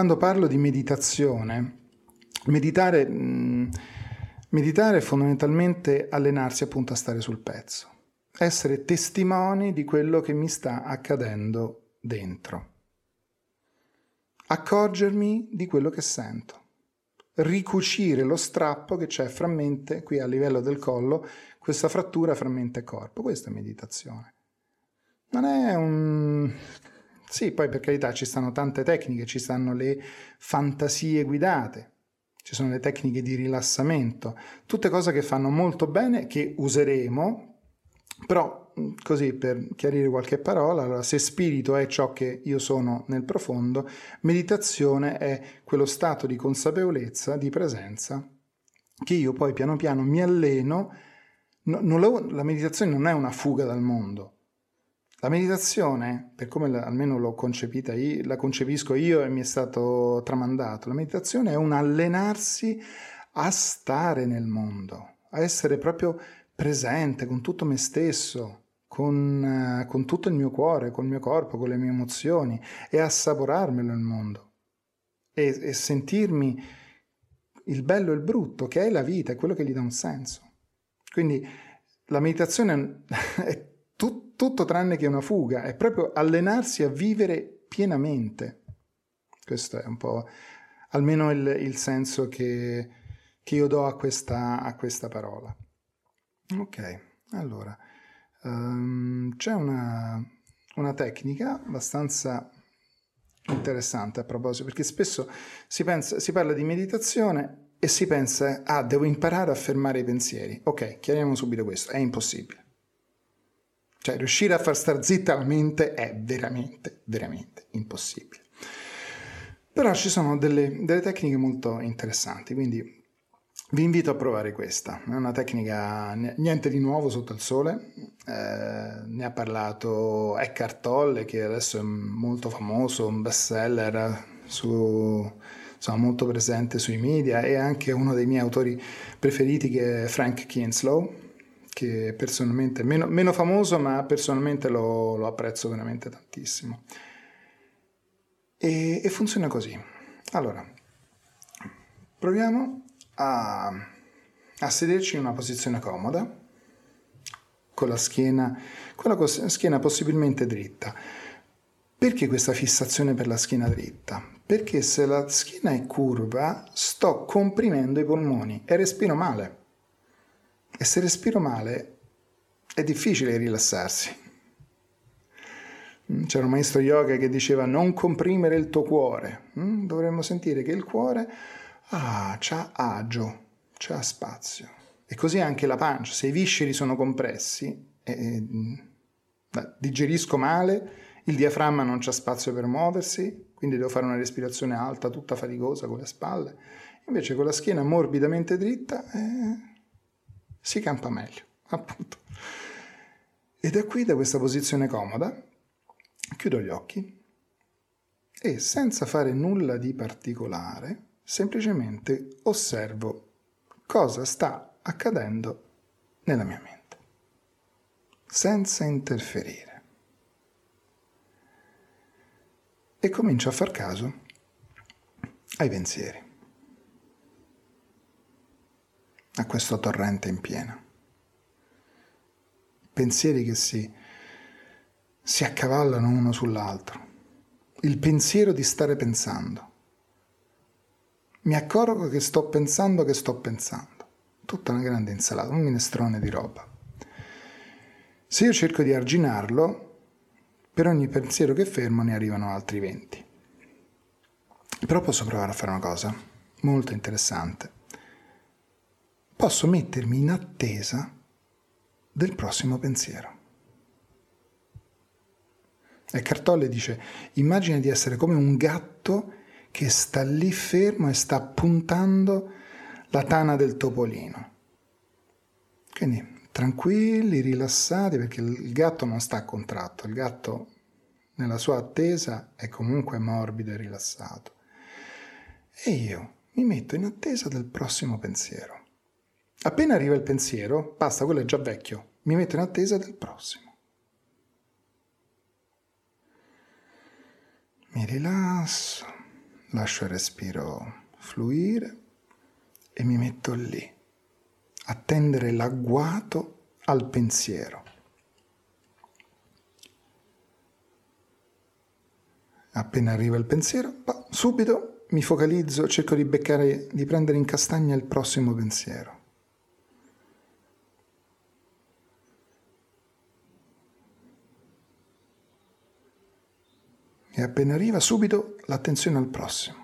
quando parlo di meditazione, meditare, mh, meditare è fondamentalmente allenarsi appunto a stare sul pezzo, essere testimoni di quello che mi sta accadendo dentro, accorgermi di quello che sento, ricucire lo strappo che c'è fra mente, qui a livello del collo, questa frattura fra mente e corpo. Questa è meditazione. Non è un... Sì, poi per carità ci stanno tante tecniche, ci stanno le fantasie guidate, ci sono le tecniche di rilassamento, tutte cose che fanno molto bene, che useremo, però così per chiarire qualche parola, allora, se spirito è ciò che io sono nel profondo, meditazione è quello stato di consapevolezza, di presenza, che io poi piano piano mi alleno. No, lo, la meditazione non è una fuga dal mondo. La meditazione, per come la, almeno l'ho concepita io, la concepisco io e mi è stato tramandato, la meditazione è un allenarsi a stare nel mondo, a essere proprio presente con tutto me stesso, con, con tutto il mio cuore, con il mio corpo, con le mie emozioni e assaporarmelo il mondo e, e sentirmi il bello e il brutto, che è la vita, è quello che gli dà un senso. Quindi la meditazione è tutto tranne che una fuga, è proprio allenarsi a vivere pienamente. Questo è un po' almeno il, il senso che, che, io do a questa, a questa parola. Ok, allora. Um, c'è una, una tecnica abbastanza interessante a proposito, perché spesso si, pensa, si parla di meditazione e si pensa, ah, devo imparare a fermare i pensieri. Ok, chiariamo subito questo, è impossibile. Cioè, riuscire a far star zitta la mente è veramente, veramente impossibile. Però ci sono delle, delle tecniche molto interessanti, quindi vi invito a provare questa, è una tecnica niente di nuovo sotto il sole, eh, ne ha parlato Eckhart Tolle che adesso è molto famoso, un bestseller su, insomma, molto presente sui media e anche uno dei miei autori preferiti che è Frank Kinslow, che personalmente è meno, meno famoso ma personalmente lo, lo, apprezzo veramente tantissimo. E, e funziona così. Allora, proviamo a, a sederci in una posizione comoda, con la schiena, con la schiena possibilmente dritta. Perché questa fissazione per la schiena dritta? Perché se la schiena è curva sto comprimendo i polmoni e respiro male. E se respiro male è difficile rilassarsi. C'era un maestro yoga che diceva non comprimere il tuo cuore. Mm, dovremmo sentire che il cuore Ah, c'ha agio, c'ha spazio. E così anche la pancia, se i visceri sono compressi, eh, digerisco male, il diaframma non c'ha spazio per muoversi, quindi devo fare una respirazione alta, tutta faticosa con le spalle. Invece con la schiena morbidamente dritta eh, si campa meglio, appunto. E da qui, da questa posizione comoda, chiudo gli occhi e senza fare nulla di particolare, semplicemente osservo cosa sta accadendo nella mia mente, senza interferire. E comincio a far caso ai pensieri, a questo torrente in piena. Pensieri che si, si accavallano uno sull'altro. Il pensiero di stare pensando mi accorgo che sto pensando che sto pensando. Tutta una grande insalata, un minestrone di roba. Se io cerco di arginarlo, per ogni pensiero che fermo ne arrivano altri 20. Però posso provare a fare una cosa molto interessante. Posso mettermi in attesa del prossimo pensiero. E Cartolle dice, immagina di essere come un gatto che sta lì fermo e sta puntando la tana del topolino. Quindi tranquilli, rilassati, perché il gatto non sta contratto, il gatto nella sua attesa è comunque morbido e rilassato. E io mi metto in attesa del prossimo pensiero. Appena arriva il pensiero, basta, quello è già vecchio, mi metto in attesa del prossimo. Mi rilasso, lascio il respiro fluire e mi metto lì a tendere l'agguato al pensiero. Appena arriva il pensiero, subito mi focalizzo, cerco di beccare, di prendere in castagna il prossimo pensiero. E appena arriva, subito l'attenzione al prossimo.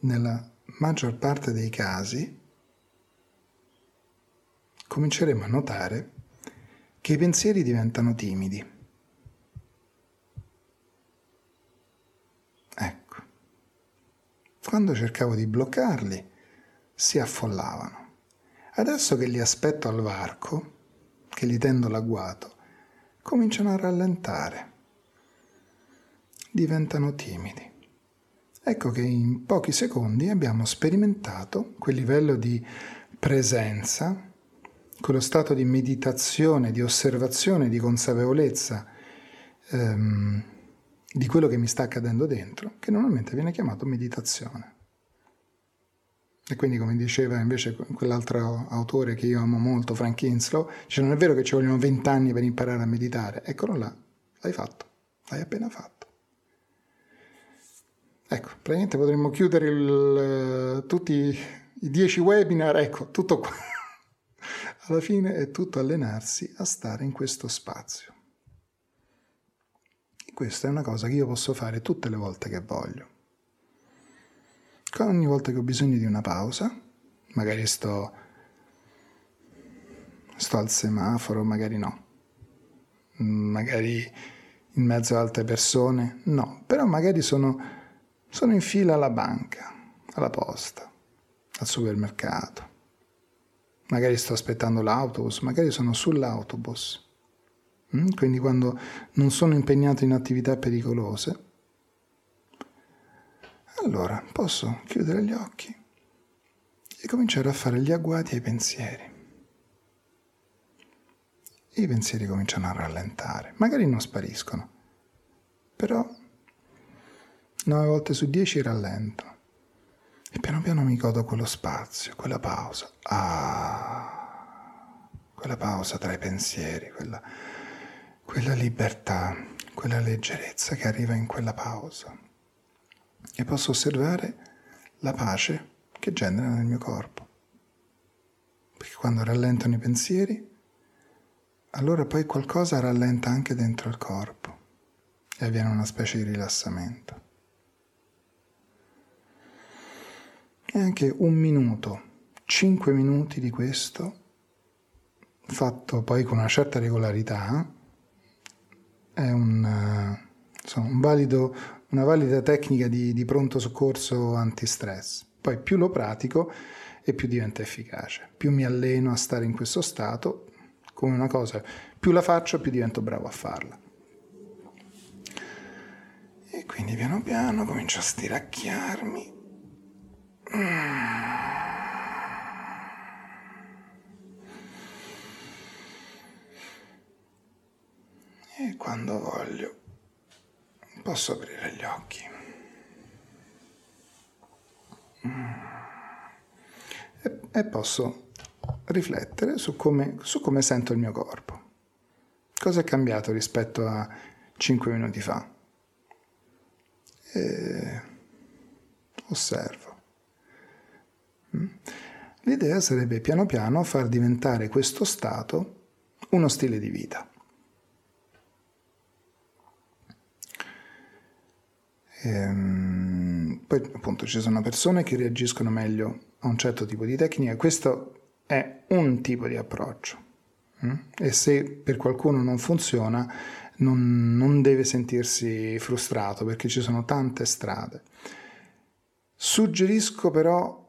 nella maggior parte dei casi cominceremo a notare che i pensieri diventano timidi. Ecco, quando cercavo di bloccarli si affollavano. Adesso che li aspetto al varco, che li tendo l'agguato, cominciano a rallentare, diventano timidi. Ecco che in pochi secondi abbiamo sperimentato quel livello di presenza, quello stato di meditazione, di osservazione, di consapevolezza ehm, di quello che mi sta accadendo dentro, che normalmente viene chiamato meditazione. E quindi, come diceva invece quell'altro autore che io amo molto, Frank Kinslow, dice non è vero che ci vogliono vent'anni per imparare a meditare, eccolo là, l'hai fatto, l'hai appena fatto. Ecco, praticamente potremmo chiudere il, tutti i dieci webinar, ecco, tutto qua. Alla fine è tutto allenarsi a stare in questo spazio. Questa è una cosa che io posso fare tutte le volte che voglio. Ogni volta che ho bisogno di una pausa, magari sto, sto al semaforo, magari no, magari in mezzo ad altre persone, no, però magari sono sono in fila alla banca, alla posta, al supermercato. Magari sto aspettando l'autobus, magari sono sull'autobus. Mm? Quindi quando non sono impegnato in attività pericolose, allora posso chiudere gli occhi e cominciare a fare gli agguati ai pensieri. I pensieri cominciano a rallentare, magari non spariscono, però 9 volte su 10 rallento. E piano piano mi godo quello spazio, quella pausa. Ah, quella pausa tra i pensieri, quella, quella libertà, quella leggerezza che arriva in quella pausa. E posso osservare la pace che genera nel mio corpo. Perché quando rallentano i pensieri, allora poi qualcosa rallenta anche dentro il corpo e avviene una specie di rilassamento. E anche un minuto, cinque minuti di questo, fatto poi con una certa regolarità, è un, insomma, un valido, una valida tecnica di, di pronto soccorso antistress. Poi più lo pratico e più diventa efficace. Più mi alleno a stare in questo stato, come una cosa, più la faccio, più divento bravo a farla. E quindi piano piano comincio a stiracchiarmi e quando voglio posso aprire gli occhi. E, e posso riflettere su come, su come sento il mio corpo. Cosa è cambiato rispetto a 5 minuti fa? E osservo. L'idea sarebbe piano piano far diventare questo stato uno stile di vita. Ehm, poi appunto ci sono persone che reagiscono meglio a un certo tipo di tecnica, questo è un tipo di approccio mm? e se per qualcuno non funziona non, non deve sentirsi frustrato perché ci sono tante strade. Suggerisco però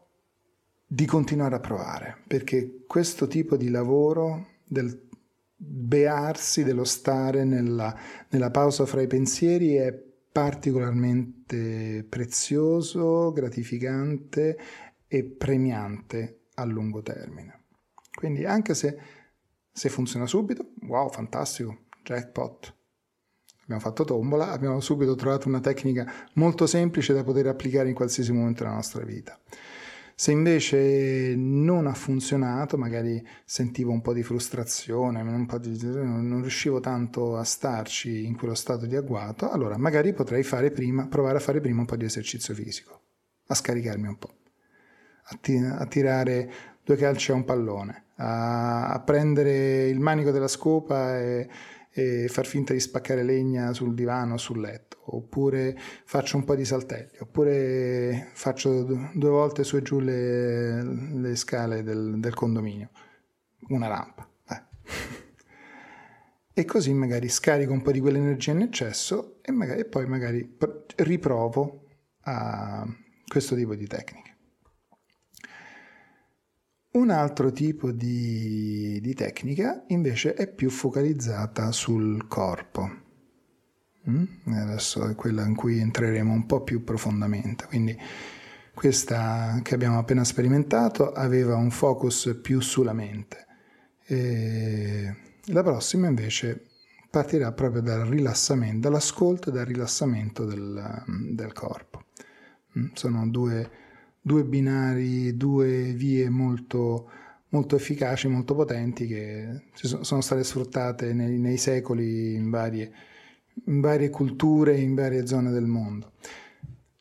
di continuare a provare, perché questo tipo di lavoro del bearsi, dello stare nella, nella pausa fra i pensieri è particolarmente prezioso, gratificante e premiante a lungo termine. Quindi anche se, se funziona subito, wow, fantastico, jackpot. Abbiamo fatto tombola, abbiamo subito trovato una tecnica molto semplice da poter applicare in qualsiasi momento della nostra vita. Se invece non ha funzionato, magari sentivo un po' di frustrazione, un po di, non riuscivo tanto a starci in quello stato di agguato, allora magari potrei prima, provare a fare prima un po' di esercizio fisico, a scaricarmi un po', a, ti, a tirare due calci a un pallone, a, a prendere il manico della scopa e e far finta di spaccare legna sul divano o sul letto, oppure faccio un po' di saltelli, oppure faccio due volte su e giù le, le scale del, del, condominio, una rampa. Eh. e così magari scarico un po' di quell'energia in eccesso e, magari, e poi magari riprovo a questo tipo di tecniche. Un altro tipo di, di, tecnica invece è più focalizzata sul corpo. Mm? Adesso è quella in cui entreremo un po' più profondamente. Quindi questa che abbiamo appena sperimentato aveva un focus più sulla mente. E la prossima invece partirà proprio dal rilassamento, dall'ascolto e dal rilassamento del, del corpo. Mm? Sono due due binari, due vie molto, molto efficaci, molto potenti che sono state sfruttate nei, nei secoli in varie, in varie culture, in varie zone del mondo.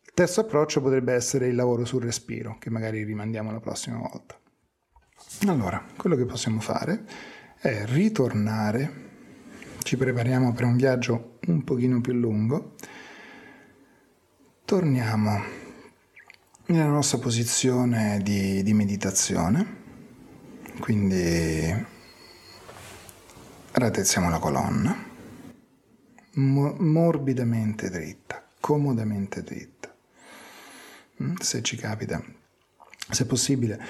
Il terzo approccio potrebbe essere il lavoro sul respiro, che magari rimandiamo la prossima volta. Allora, quello che possiamo fare è ritornare, ci prepariamo per un viaggio un pochino più lungo, torniamo nella nostra posizione di, di meditazione, quindi ratezziamo la colonna, mo- morbidamente dritta, comodamente dritta. Mm, se ci capita, se possibile,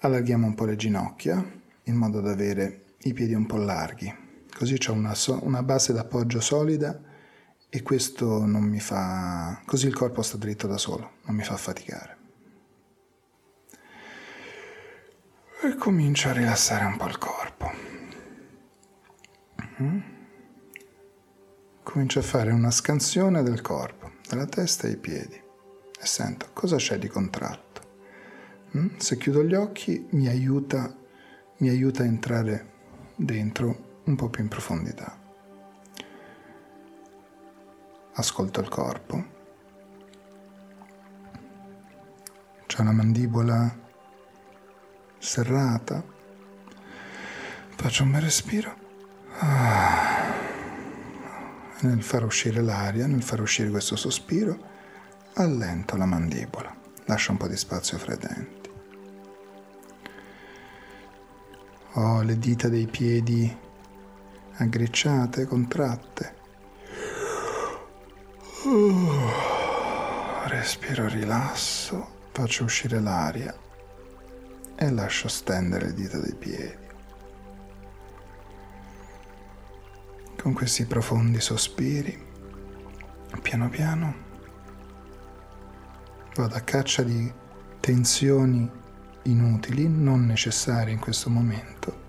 allarghiamo un po' le ginocchia in modo da avere i piedi un po' larghi, così c'è una, so- una base d'appoggio solida e questo non mi fa... così il corpo sta dritto da solo, non mi fa faticare. E comincio a rilassare un po' il corpo. Mm? Comincio a fare una scansione del corpo, dalla testa ai piedi e sento cosa c'è di contratto. Mm? Se chiudo gli occhi mi aiuta, mi aiuta a entrare dentro un po' più in profondità. Ascolto il corpo. C'è una mandibola serrata. Faccio un bel respiro. Ah. Nel far uscire l'aria, nel far uscire questo sospiro, allento la mandibola, lascio un po' di spazio fra i denti. Ho le dita dei piedi aggricciate, contratte. Uh. Respiro, rilasso, faccio uscire l'aria e lascio stendere le dita dei piedi. Con questi profondi sospiri, piano piano, vado a caccia di tensioni inutili, non necessarie in questo momento.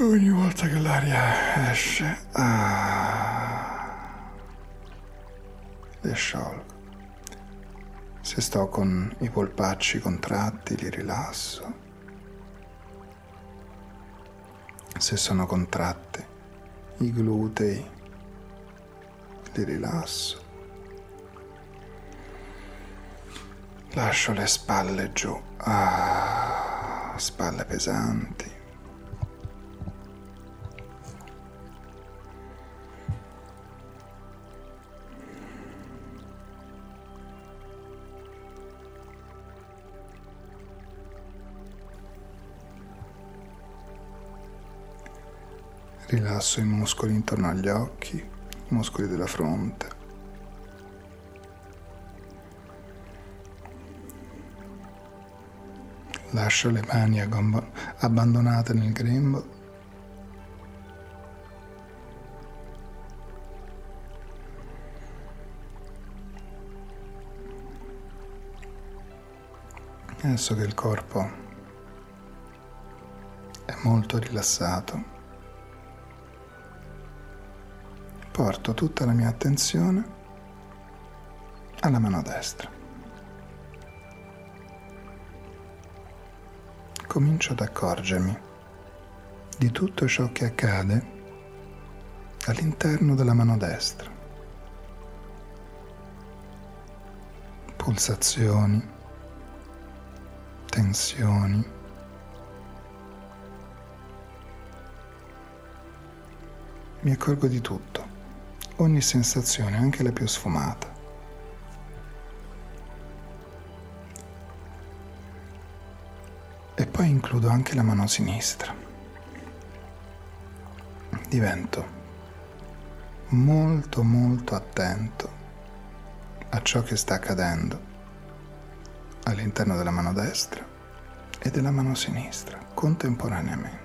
Ogni volta che l'aria esce, ah, le sciolgo. Se sto con i polpacci contratti li rilasso. Se sono contratte i glutei li rilasso. Lascio le spalle giù. Ah, spalle pesanti. rilasso i muscoli intorno agli occhi, i muscoli della fronte. Lascio le mani abbandonate nel grembo. Adesso che il corpo è molto rilassato, porto tutta la mia attenzione alla mano destra. Comincio ad accorgermi di tutto ciò che accade all'interno della mano destra. Pulsazioni, tensioni. Mi accorgo di tutto ogni sensazione, anche la più sfumata. E poi includo anche la mano sinistra. Divento molto molto attento a ciò che sta accadendo all'interno della mano destra e della mano sinistra contemporaneamente.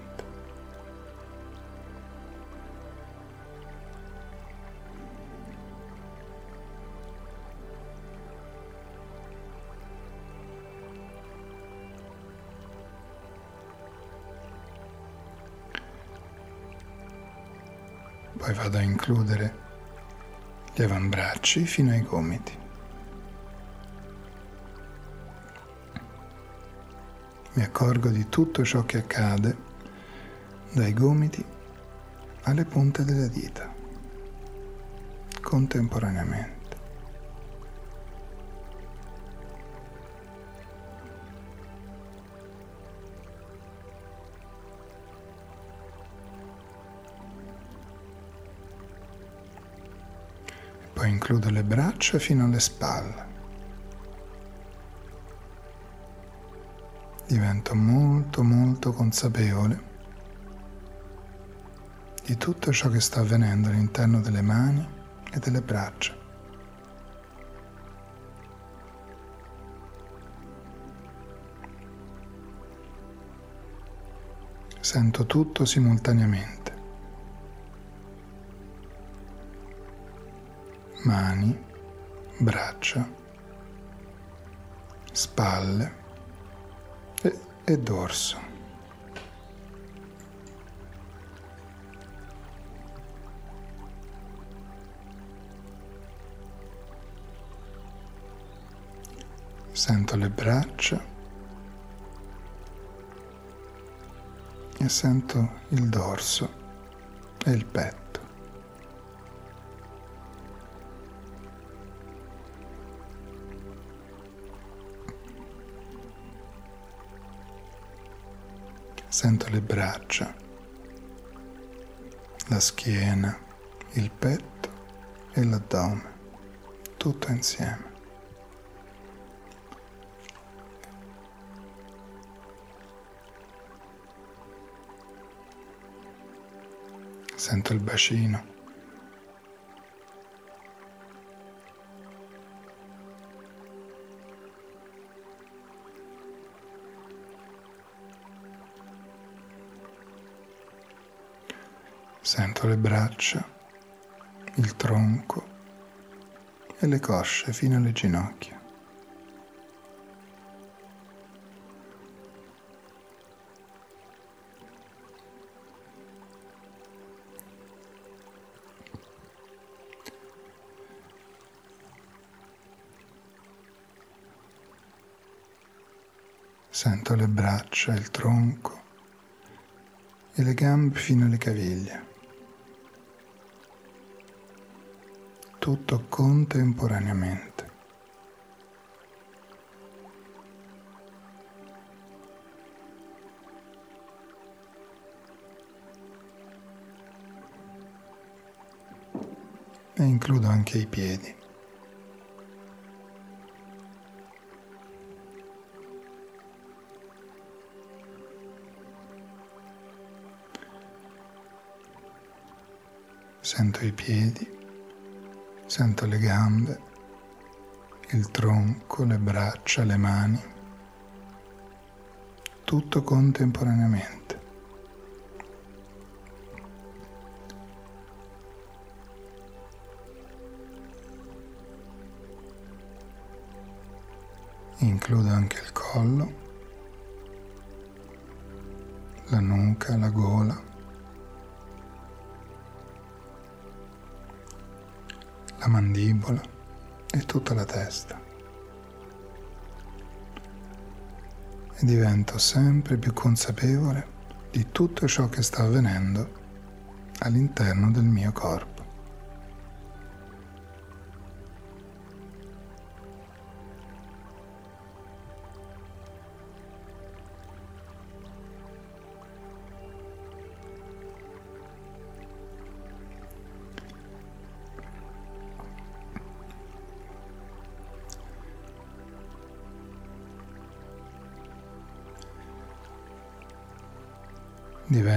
Poi vado a includere gli avambracci fino ai gomiti. Mi accorgo di tutto ciò che accade dai gomiti alle punte delle dita contemporaneamente. Includo le braccia fino alle spalle. Divento molto molto consapevole di tutto ciò che sta avvenendo all'interno delle mani e delle braccia. Sento tutto simultaneamente. Mani, braccia, spalle e, e dorso. Sento le braccia e sento il dorso e il petto. Sento le braccia, la schiena, il petto e l'addome, tutto insieme. Sento il bacino. Sento le braccia, il tronco e le cosce fino alle ginocchia. Sento le braccia, il tronco e le gambe fino alle caviglie. Tutto contemporaneamente. E includo anche i piedi. Sento i piedi Sento le gambe, il tronco, le braccia, le mani, tutto contemporaneamente. Includo anche il collo, la nuca, la gola, la mandibola e tutta la testa. E divento sempre più consapevole di tutto ciò che sta avvenendo all'interno del mio corpo.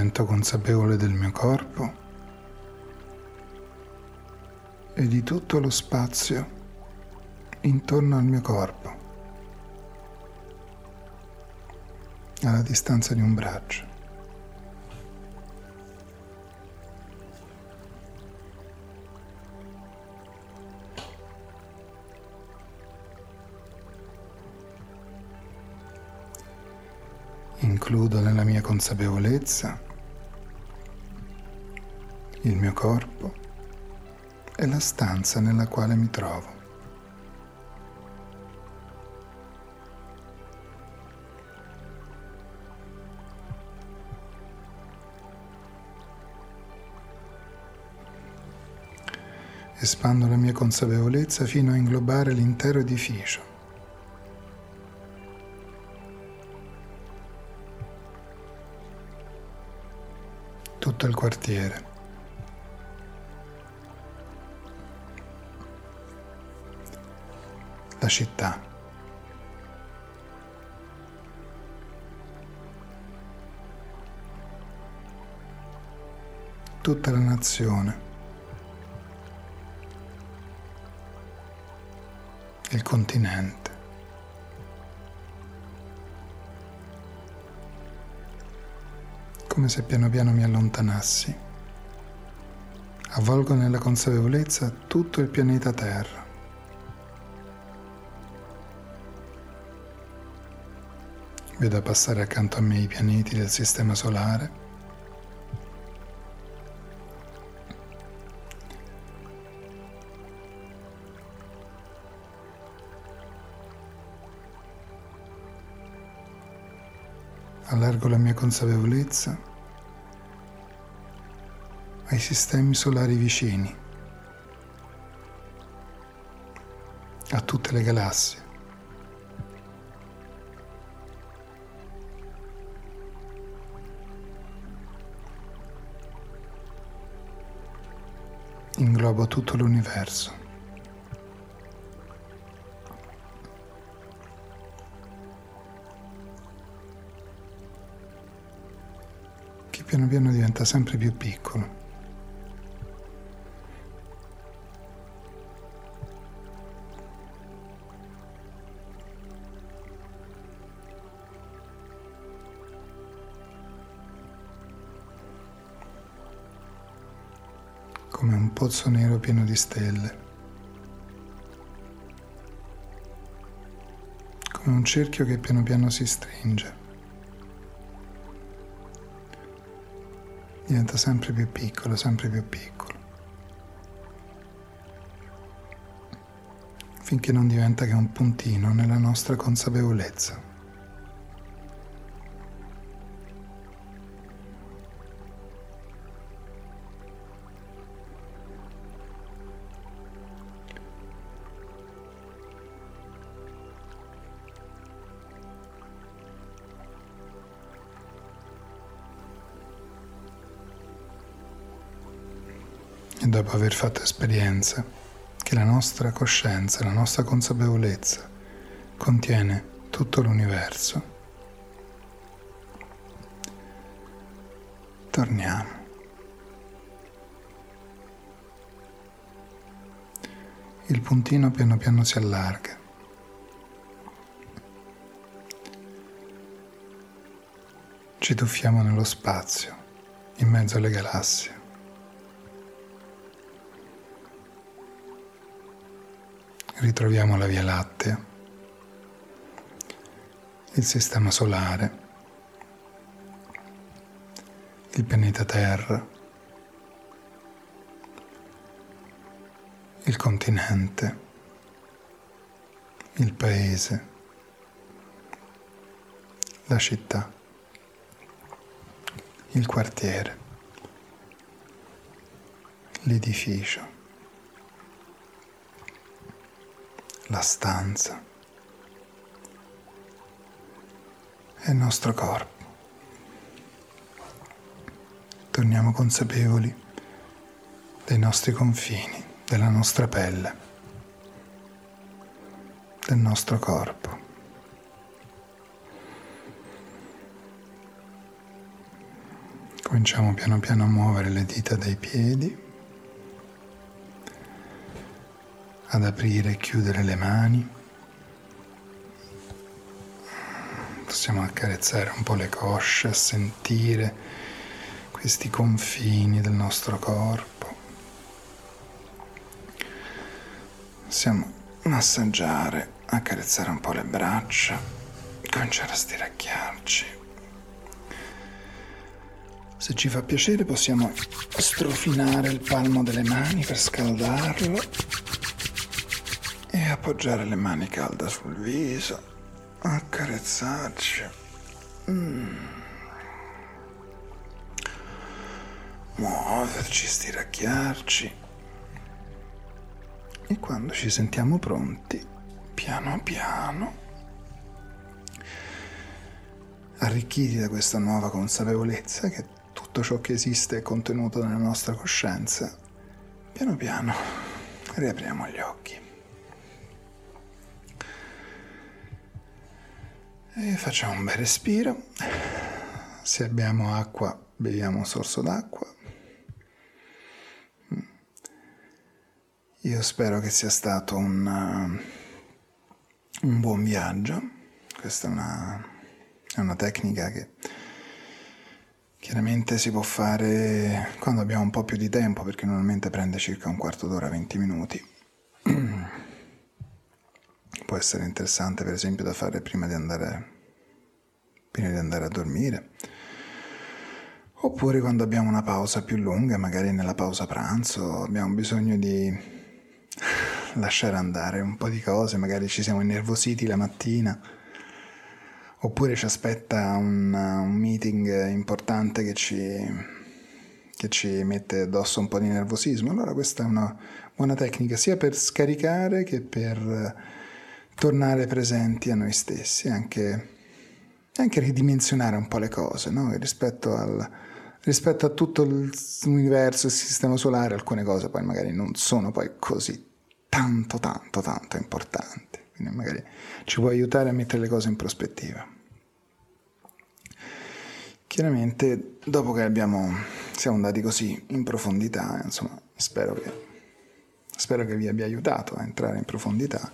Divento consapevole del mio corpo e di tutto lo spazio intorno al mio corpo, alla distanza di un braccio. includo nella mia consapevolezza il mio corpo e la stanza nella quale mi trovo. Espando la mia consapevolezza fino a inglobare l'intero edificio. tutto il quartiere. Città. Tutta la nazione. Il continente. come se piano piano mi allontanassi. Avvolgo nella consapevolezza tutto il pianeta Terra. Vedo passare accanto a me i pianeti del Sistema Solare. allargo la mia consapevolezza ai sistemi solari vicini, a tutte le galassie. Inglobo tutto l'universo. piano piano diventa sempre più piccolo. Come un pozzo nero pieno di stelle, come un cerchio che piano piano si stringe. diventa sempre più piccolo, sempre più piccolo, finché non diventa che un puntino nella nostra consapevolezza. Dopo aver fatto esperienza che la nostra coscienza, la nostra consapevolezza contiene tutto l'universo, torniamo. Il puntino piano piano si allarga. Ci tuffiamo nello spazio, in mezzo alle galassie. Ritroviamo la Via Lattea, il sistema solare, il pianeta Terra, il continente, il paese, la città, il quartiere, l'edificio, la stanza e il nostro corpo. Torniamo consapevoli dei nostri confini, della nostra pelle, del nostro corpo. Cominciamo piano piano a muovere le dita dei piedi, ad aprire e chiudere le mani. Possiamo accarezzare un po' le cosce, a sentire questi confini del nostro corpo. Possiamo massaggiare, accarezzare un po' le braccia, cominciare a stiracchiarci. Se ci fa piacere possiamo strofinare il palmo delle mani per scaldarlo appoggiare le mani calde sul viso, accarezzarci. Mm. Muoverci, stiracchiarci. E quando ci sentiamo pronti, piano piano, arricchiti da questa nuova consapevolezza che tutto ciò che esiste è contenuto nella nostra coscienza, piano piano riapriamo gli occhi. E facciamo un bel respiro. Se abbiamo acqua, beviamo un sorso d'acqua. Io spero che sia stato un, un buon viaggio. Questa è una, è una tecnica che Chiaramente si può fare quando abbiamo un po' più di tempo, perché normalmente prende circa un quarto d'ora, 20 minuti. può essere interessante, per esempio, da fare prima di andare, prima di andare a dormire. Oppure quando abbiamo una pausa più lunga, magari nella pausa pranzo, abbiamo bisogno di lasciare andare un po' di cose, magari ci siamo innervositi la mattina oppure ci aspetta un, un meeting importante che ci, che ci mette addosso un po' di nervosismo. Allora questa è una buona tecnica sia per scaricare che per tornare presenti a noi stessi, anche, anche ridimensionare un po' le cose, no? rispetto, al, rispetto a tutto l'universo, il sistema solare, alcune cose poi magari non sono poi così tanto, tanto, tanto importanti quindi magari ci può aiutare a mettere le cose in prospettiva. Chiaramente, dopo che abbiamo, siamo andati così in profondità, insomma, spero che, spero che vi abbia aiutato a entrare in profondità.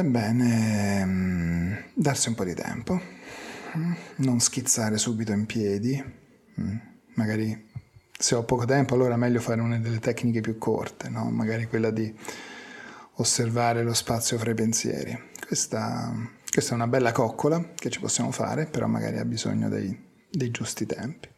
Ebbene, mm, darsi un po' di tempo, mm, non schizzare subito in piedi, mm, magari se ho poco tempo allora è meglio fare una delle tecniche più corte, no? magari quella di osservare lo spazio fra i pensieri. Questa, questa è una bella coccola che ci possiamo fare, però magari ha bisogno dei, dei giusti tempi.